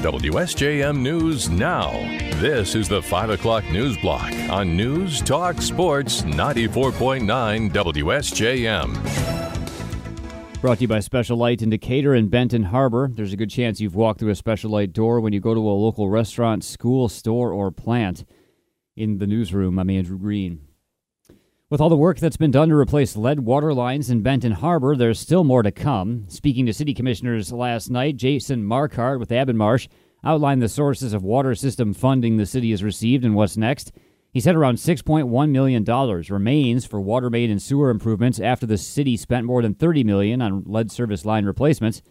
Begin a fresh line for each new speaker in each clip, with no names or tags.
WSJM News Now. This is the 5 o'clock news block on News Talk Sports 94.9 WSJM.
Brought to you by Special Light in Decatur and Benton Harbor. There's a good chance you've walked through a Special Light door when you go to a local restaurant, school, store, or plant. In the newsroom, I'm Andrew Green. With all the work that's been done to replace lead water lines in Benton Harbor, there's still more to come. Speaking to city commissioners last night, Jason Markart with Abonmarche outlined the sources of water system funding the city has received and what's next. He said around $6.1 million remains for water main and sewer improvements after the city spent more than 30 million on lead service line replacements.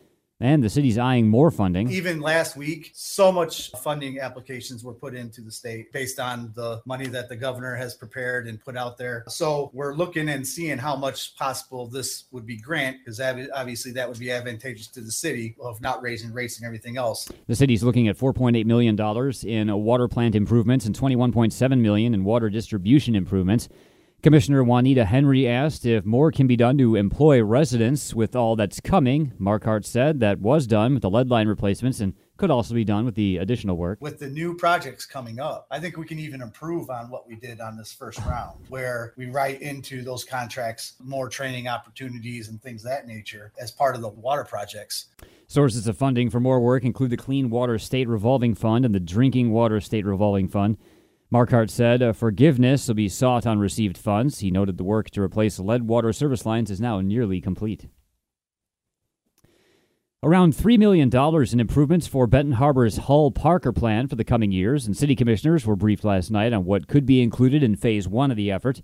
And the city's eyeing more funding.
Even last week, so much funding applications were put into the state based on the money that the governor has prepared and put out there. So we're looking and seeing how much possible this would be grant, because obviously that would be advantageous to the city of not raising rates and everything else.
The city's looking at $4.8 million in water plant improvements and 21.7 million in water distribution improvements. Commissioner Juanita Henry asked if more can be done to employ residents with all that's coming. Markart said that was done with the lead line replacements and could also be done with the additional work.
With the new projects coming up, I think we can even improve on what we did on this first round, where we write into those contracts more training opportunities and things that nature as part of the water projects.
Sources of funding for more work include the Clean Water State Revolving Fund and the Drinking Water State Revolving Fund. Markart said uh, forgiveness will be sought on received funds. He noted the work to replace lead water service lines is now nearly complete. Around $3 million in improvements for Benton Harbor's Hull Parker plan for the coming years, and city commissioners were briefed last night on what could be included in phase one of the effort.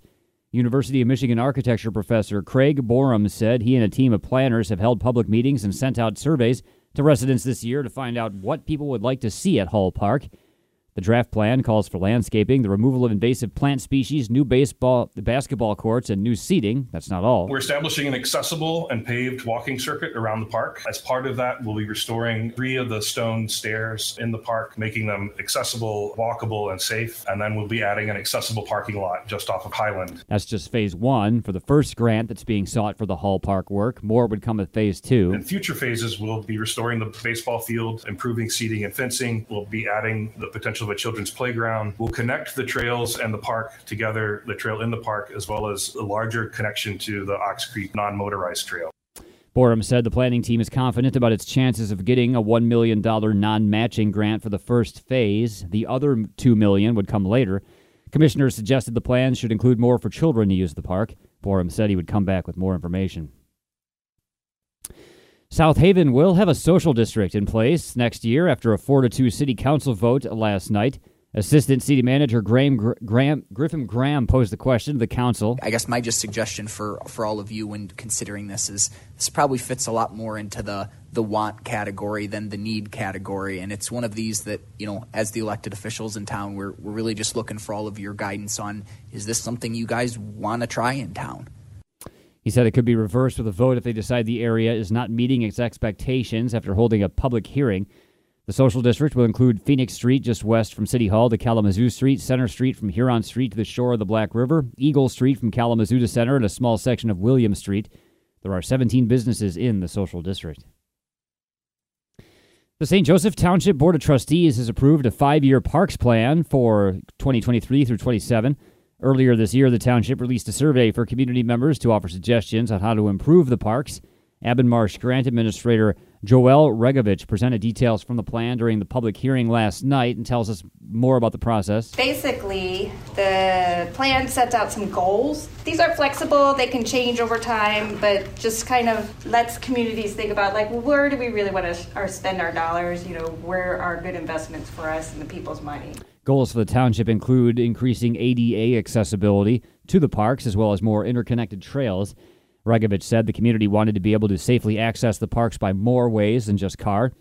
University of Michigan architecture professor Craig Borum said he and a team of planners have held public meetings and sent out surveys to residents this year to find out what people would like to see at Hull Park. The draft plan calls for landscaping, the removal of invasive plant species, new baseball, basketball courts, and new seating. That's not all.
We're establishing an accessible and paved walking circuit around the park. As part of that, we'll be restoring three of the stone stairs in the park, making them accessible, walkable, and safe. And then we'll be adding an accessible parking lot just off of Highland.
That's just phase one for the first grant that's being sought for the Hull Park work. More would come with phase two.
In future phases, we'll be restoring the baseball field, improving seating and fencing. We'll be adding the potential of a children's playground. We'll connect the trails and the park together, the trail in the park, as well as a larger connection to the Ox Creek non motorized trail.
Borum said the planning team is confident about its chances of getting a $1 million non matching grant for the first phase. The other 2 million would come later. Commissioners suggested the plans should include more for children to use the park. Borum said he would come back with more information. South Haven will have a social district in place next year after a 4 to 2 city council vote last night. Assistant City Manager Graham, Graham, Griffin Graham posed the question to the council.
I guess my just suggestion for, for all of you when considering this is this probably fits a lot more into the the want category than the need category, and it's one of these that you know, as the elected officials in town, we're we're really just looking for all of your guidance on is this something you guys want to try in town?
He said it could be reversed with a vote if they decide the area is not meeting its expectations after holding a public hearing. The social district will include Phoenix Street just west from City Hall to Kalamazoo Street, Center Street from Huron Street to the shore of the Black River, Eagle Street from Kalamazoo to Center, and a small section of William Street. There are 17 businesses in the social district. The St. Joseph Township Board of Trustees has approved a five year parks plan for 2023 through 27. Earlier this year, the township released a survey for community members to offer suggestions on how to improve the parks. Abonmarche Grant Administrator Joel Regovich presented details from the plan during the public hearing last night and tells us more about the process.
Basically, the plan sets out some goals. These are flexible, they can change over time, but just kind of lets communities think about like, where do we really want to spend our dollars? You know, where are good investments for us and the people's money?
Goals for the township include increasing ADA accessibility to the parks as well as more interconnected trails. Regovich said the community wanted to be able to safely access the parks by more ways than just car.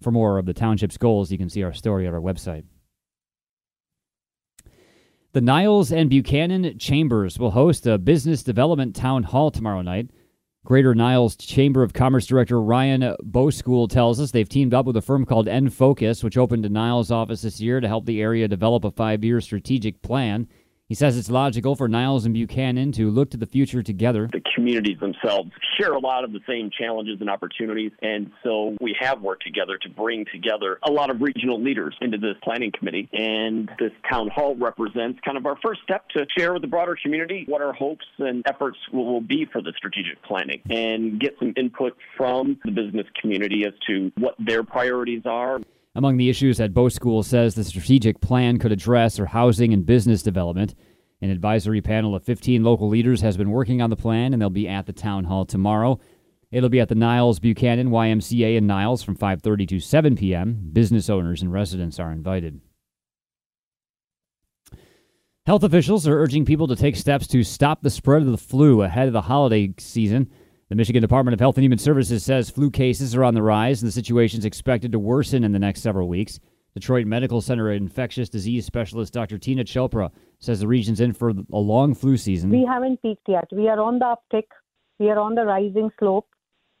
For more of the township's goals, you can see our story at our website. The Niles and Buchanan Chambers will host a business development town hall tomorrow night. Greater Niles Chamber of Commerce Director Ryan Boschool tells us they've teamed up with a firm called enFocus, which opened a Niles office this year to help the area develop a five year strategic plan. He says it's logical for Niles and Buchanan to look to the future together.
The communities themselves share a lot of the same challenges and opportunities, and so we have worked together to bring together a lot of regional leaders into this planning committee. And this town hall represents kind of our first step to share with the broader community what our hopes and efforts will, be for the strategic planning and get some input from the business community as to what their priorities are.
Among the issues that both schools says the strategic plan could address are housing and business development. An advisory panel of 15 local leaders has been working on the plan, and they'll be at the town hall tomorrow. It'll be at the Niles Buchanan YMCA in Niles from 5:30 to 7 p.m. Business owners and residents are invited. Health officials are urging people to take steps to stop the spread of the flu ahead of the holiday season. The Michigan Department of Health and Human Services says flu cases are on the rise and the situation is expected to worsen in the next several weeks. Detroit Medical Center infectious disease specialist Dr. Teena Chopra says the region's in for a long flu season.
We haven't peaked yet. We are on the uptick. We are on the rising slope.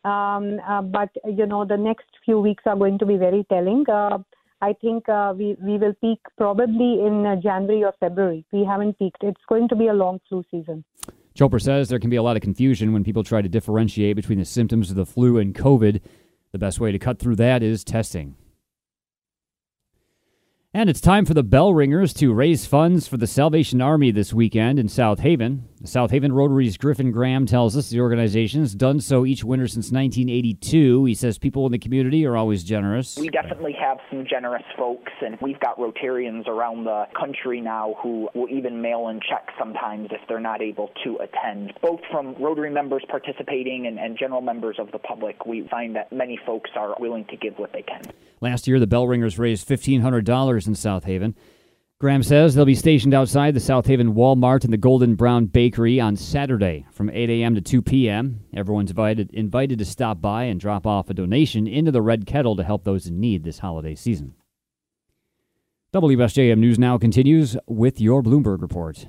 Um, uh, but, you know, the next few weeks are going to be very telling. Uh, I think uh, we, we will peak probably in uh, January or February. We haven't peaked. It's going to be a long flu season.
Chopra says there can be a lot of confusion when people try to differentiate between the symptoms of the flu and COVID. The best way to cut through that is testing. And it's time for the bell ringers to raise funds for the Salvation Army this weekend in South Haven. The South Haven Rotary's Griffin Graham tells us the organization has done so each winter since 1982. He says people in the community are always generous.
We definitely have some generous folks, and we've got Rotarians around the country now who will even mail in checks sometimes if they're not able to attend. Both from Rotary members participating and, and general members of the public, we find that many folks are willing to give what they can.
Last year, the bell ringers raised $1,500 in South Haven. Graham says they'll be stationed outside the South Haven Walmart and the Golden Brown Bakery on Saturday from 8 a.m. to 2 p.m. Everyone's invited invited to stop by and drop off a donation into the Red Kettle to help those in need this holiday season. WSJM News Now continues with your Bloomberg report.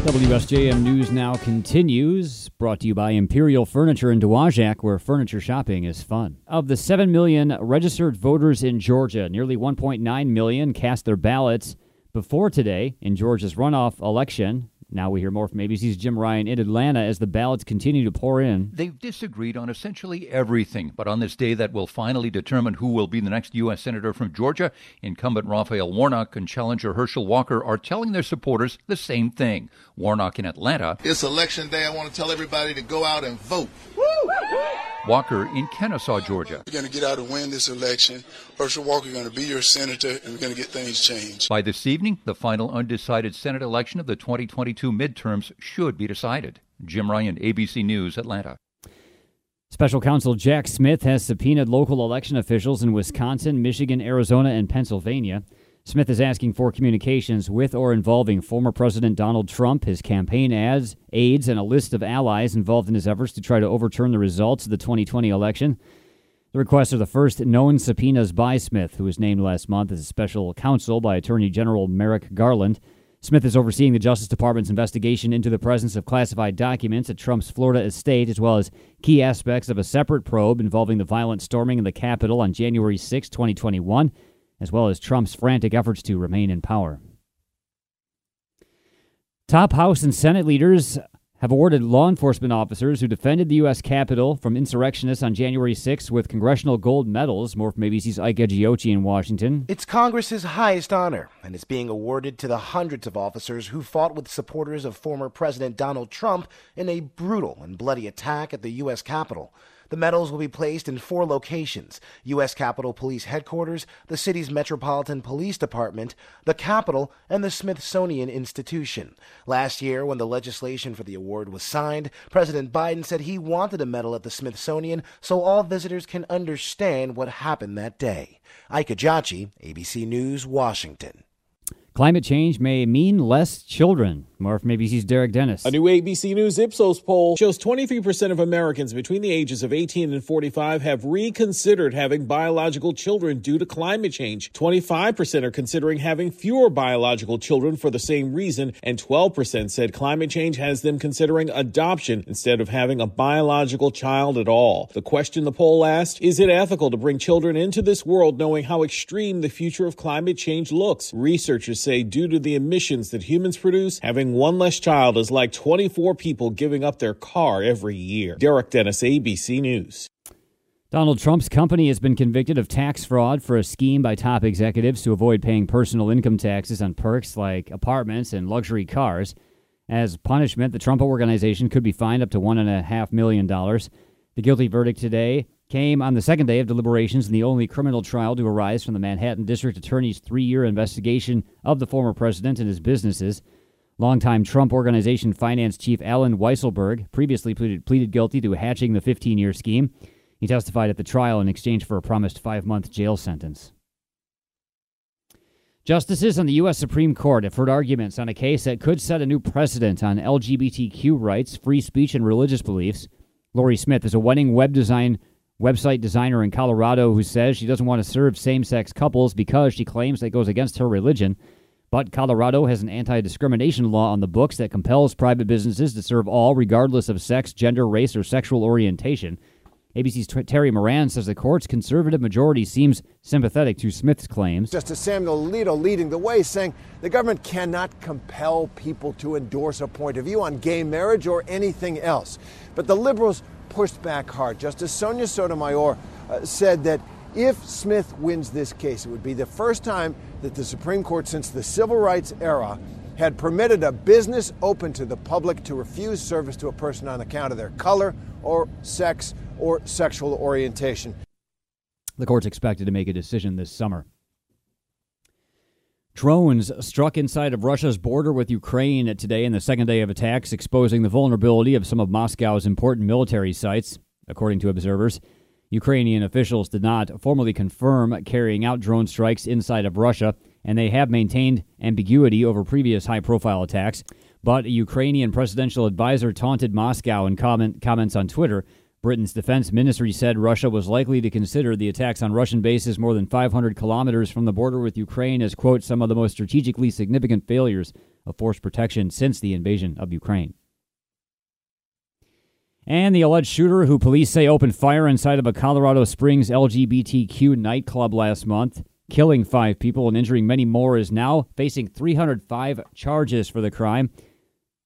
WSJM News Now continues, brought to you by Imperial Furniture in Dowagiac, where furniture shopping is fun. Of the 7 million registered voters in Georgia, nearly 1.9 million cast their ballots before today in Georgia's runoff election. Now we hear more from ABC's Jim Ryan in Atlanta as the ballots continue to pour in.
They've disagreed on essentially everything, but on this day that will finally determine who will be the next U.S. Senator from Georgia, incumbent Raphael Warnock and challenger Herschel Walker are telling their supporters the same thing. Warnock in Atlanta.
It's election day. I want to tell everybody to go out and vote.
Walker in Kennesaw, Georgia.
We're going to get out and win this election. Herschel Walker is going to be your senator, and we're going to get things changed.
By this evening, the final undecided Senate election of the 2022 midterms should be decided. Jim Ryan, ABC News, Atlanta.
Special counsel Jack Smith has subpoenaed local election officials in Wisconsin, Michigan, Arizona, and Pennsylvania. Smith is asking for communications with or involving former President Donald Trump, his campaign ads, aides, and a list of allies involved in his efforts to try to overturn the results of the 2020 election. The requests are the first known subpoenas by Smith, who was named last month as a special counsel by Attorney General Merrick Garland. Smith is overseeing the Justice Department's investigation into the presence of classified documents at Trump's Florida estate, as well as key aspects of a separate probe involving the violent storming of the Capitol on January 6, 2021 as well as Trump's frantic efforts to remain in power. Top House and Senate leaders have awarded law enforcement officers who defended the U.S. Capitol from insurrectionists on January 6 with congressional gold medals. More from ABC's Ike Ejiochi in Washington.
It's Congress's highest honor, and it's being awarded to the hundreds of officers who fought with supporters of former President Donald Trump in a brutal and bloody attack at the U.S. Capitol. The medals will be placed in four locations U.S. Capitol Police Headquarters, the city's Metropolitan Police Department, the Capitol, and the Smithsonian Institution. Last year, when the legislation for the award was signed, President Biden said he wanted a medal at the Smithsonian so all visitors can understand what happened that day. Ike Ejiochi, ABC News, Washington.
Climate change may mean less children. More maybe he's Derek Dennis.
A new ABC News Ipsos poll shows 23% of Americans between the ages of 18 and 45 have reconsidered having biological children due to climate change. 25% are considering having fewer biological children for the same reason, and 12% said climate change has them considering adoption instead of having a biological child at all. The question the poll asked is it ethical to bring children into this world knowing how extreme the future of climate change looks? Researchers say due to the emissions that humans produce, having one less child is like 24 people giving up their car every year. Derek Dennis, ABC News.
Donald Trump's company has been convicted of tax fraud for a scheme by top executives to avoid paying personal income taxes on perks like apartments and luxury cars. As punishment, the Trump organization could be fined up to $1.5 million. The guilty verdict today came on the second day of deliberations in the only criminal trial to arise from the Manhattan District Attorney's three year investigation of the former president and his businesses. Longtime Trump Organization finance chief Allen Weisselberg previously pleaded, pleaded guilty to hatching the 15 year scheme. He testified at the trial in exchange for a promised five month jail sentence. Justices on the U.S. Supreme Court have heard arguments on a case that could set a new precedent on LGBTQ rights, free speech, and religious beliefs. Lorie Smith is a wedding web design website designer in Colorado who says she doesn't want to serve same sex couples because she claims that goes against her religion. But Colorado has an anti discrimination law on the books that compels private businesses to serve all, regardless of sex, gender, race, or sexual orientation. ABC's Terry Moran says the court's conservative majority seems sympathetic to Smith's claims.
Justice Samuel Alito leading the way, saying the government cannot compel people to endorse a point of view on gay marriage or anything else. But the liberals pushed back hard. Justice Sonia Sotomayor uh, said that if Smith wins this case, it would be the first time that the Supreme Court since the civil rights era had permitted a business open to the public to refuse service to a person on account of their color or sex or sexual orientation.
The court's expected to make a decision this summer. Drones struck inside of Russia's border with Ukraine today in the second day of attacks, exposing the vulnerability of some of Moscow's important military sites, according to observers. Ukrainian officials did not formally confirm carrying out drone strikes inside of Russia, and they have maintained ambiguity over previous high profile attacks. But a Ukrainian presidential advisor taunted Moscow in comment, comments on Twitter Britain's defense ministry said Russia was likely to consider the attacks on Russian bases more than 500 kilometers from the border with Ukraine as, quote, some of the most strategically significant failures of force protection since the invasion of Ukraine. And the alleged shooter, who police say opened fire inside of a Colorado Springs LGBTQ nightclub last month, killing five people and injuring many more, is now facing 305 charges for the crime.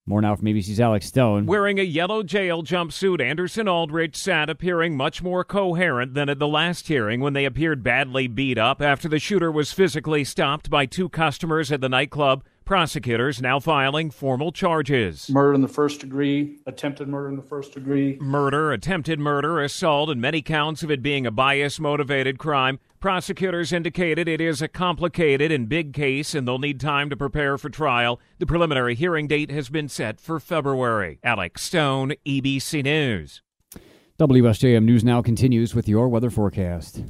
More now from ABC's Alex Stone.
Wearing a yellow jail jumpsuit, Anderson Aldrich sat appearing much more coherent than at the last hearing when they appeared badly beat up after the shooter was physically stopped by two customers at the nightclub. Prosecutors now filing formal charges.
Murder in the first degree, attempted murder in the first degree.
Murder, attempted murder, assault, and many counts of it being a bias motivated crime. Prosecutors indicated it is a complicated and big case and they'll need time to prepare for trial. The preliminary hearing date has been set for February. Alex Stone, ABC News.
WSJM News now continues with your weather forecast.